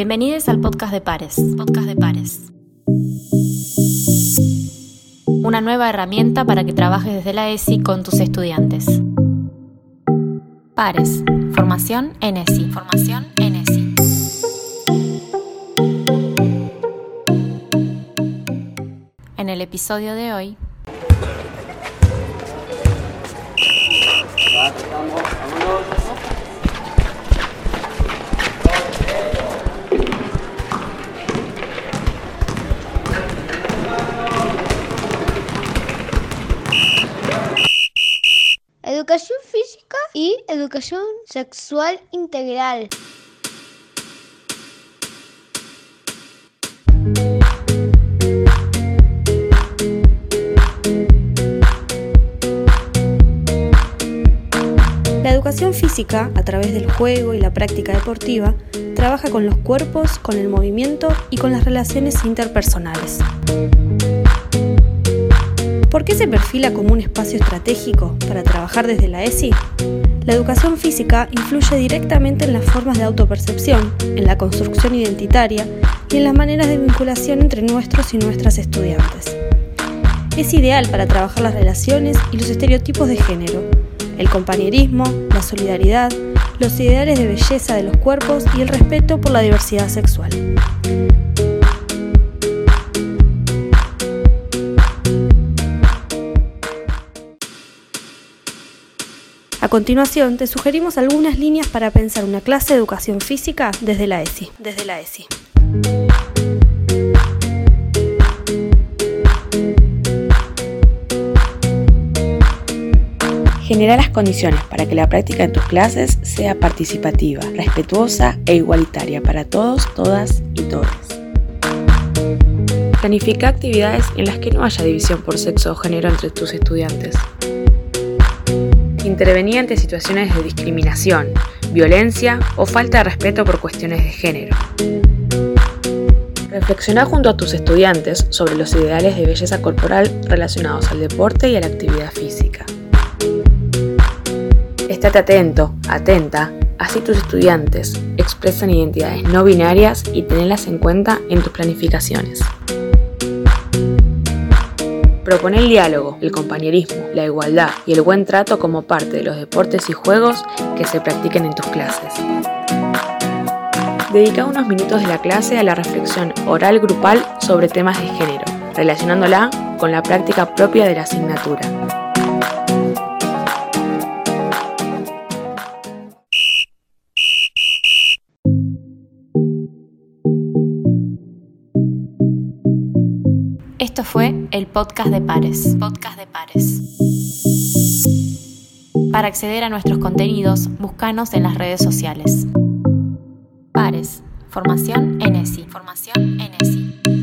Bienvenidos al podcast de Pares. Podcast de Pares. Una nueva herramienta para que trabajes desde la ESI con tus estudiantes. Pares. Formación en ESI. Formación en ESI. En el episodio de hoy y educación sexual integral. La educación física, a través del juego y la práctica deportiva, trabaja con los cuerpos, con el movimiento y con las relaciones interpersonales. ¿Por qué se perfila como un espacio estratégico para trabajar desde la ESI? La educación física influye directamente en las formas de autopercepción, en la construcción identitaria y en las maneras de vinculación entre nuestros y nuestras estudiantes. Es ideal para trabajar las relaciones y los estereotipos de género, el compañerismo, la solidaridad, los ideales de belleza de los cuerpos y el respeto por la diversidad sexual. A continuación, te sugerimos algunas líneas para pensar una clase de educación física desde la ESI. Desde la ESI. Genera las condiciones para que la práctica en tus clases sea participativa, respetuosa e igualitaria para todos, todas y todos. Planifica actividades en las que no haya división por sexo o género entre tus estudiantes. Intervení ante situaciones de discriminación, violencia o falta de respeto por cuestiones de género. Reflexiona junto a tus estudiantes sobre los ideales de belleza corporal relacionados al deporte y a la actividad física. Estate atento, atenta, así tus estudiantes expresan identidades no binarias y tenlas en cuenta en tus planificaciones. Propone el diálogo, el compañerismo, la igualdad y el buen trato como parte de los deportes y juegos que se practiquen en tus clases. Dedica unos minutos de la clase a la reflexión oral grupal sobre temas de género, relacionándola con la práctica propia de la asignatura. Esto fue el podcast de Pares. Podcast de Pares. Para acceder a nuestros contenidos, búscanos en las redes sociales. Pares. Formación en ESI. Formación en ESI.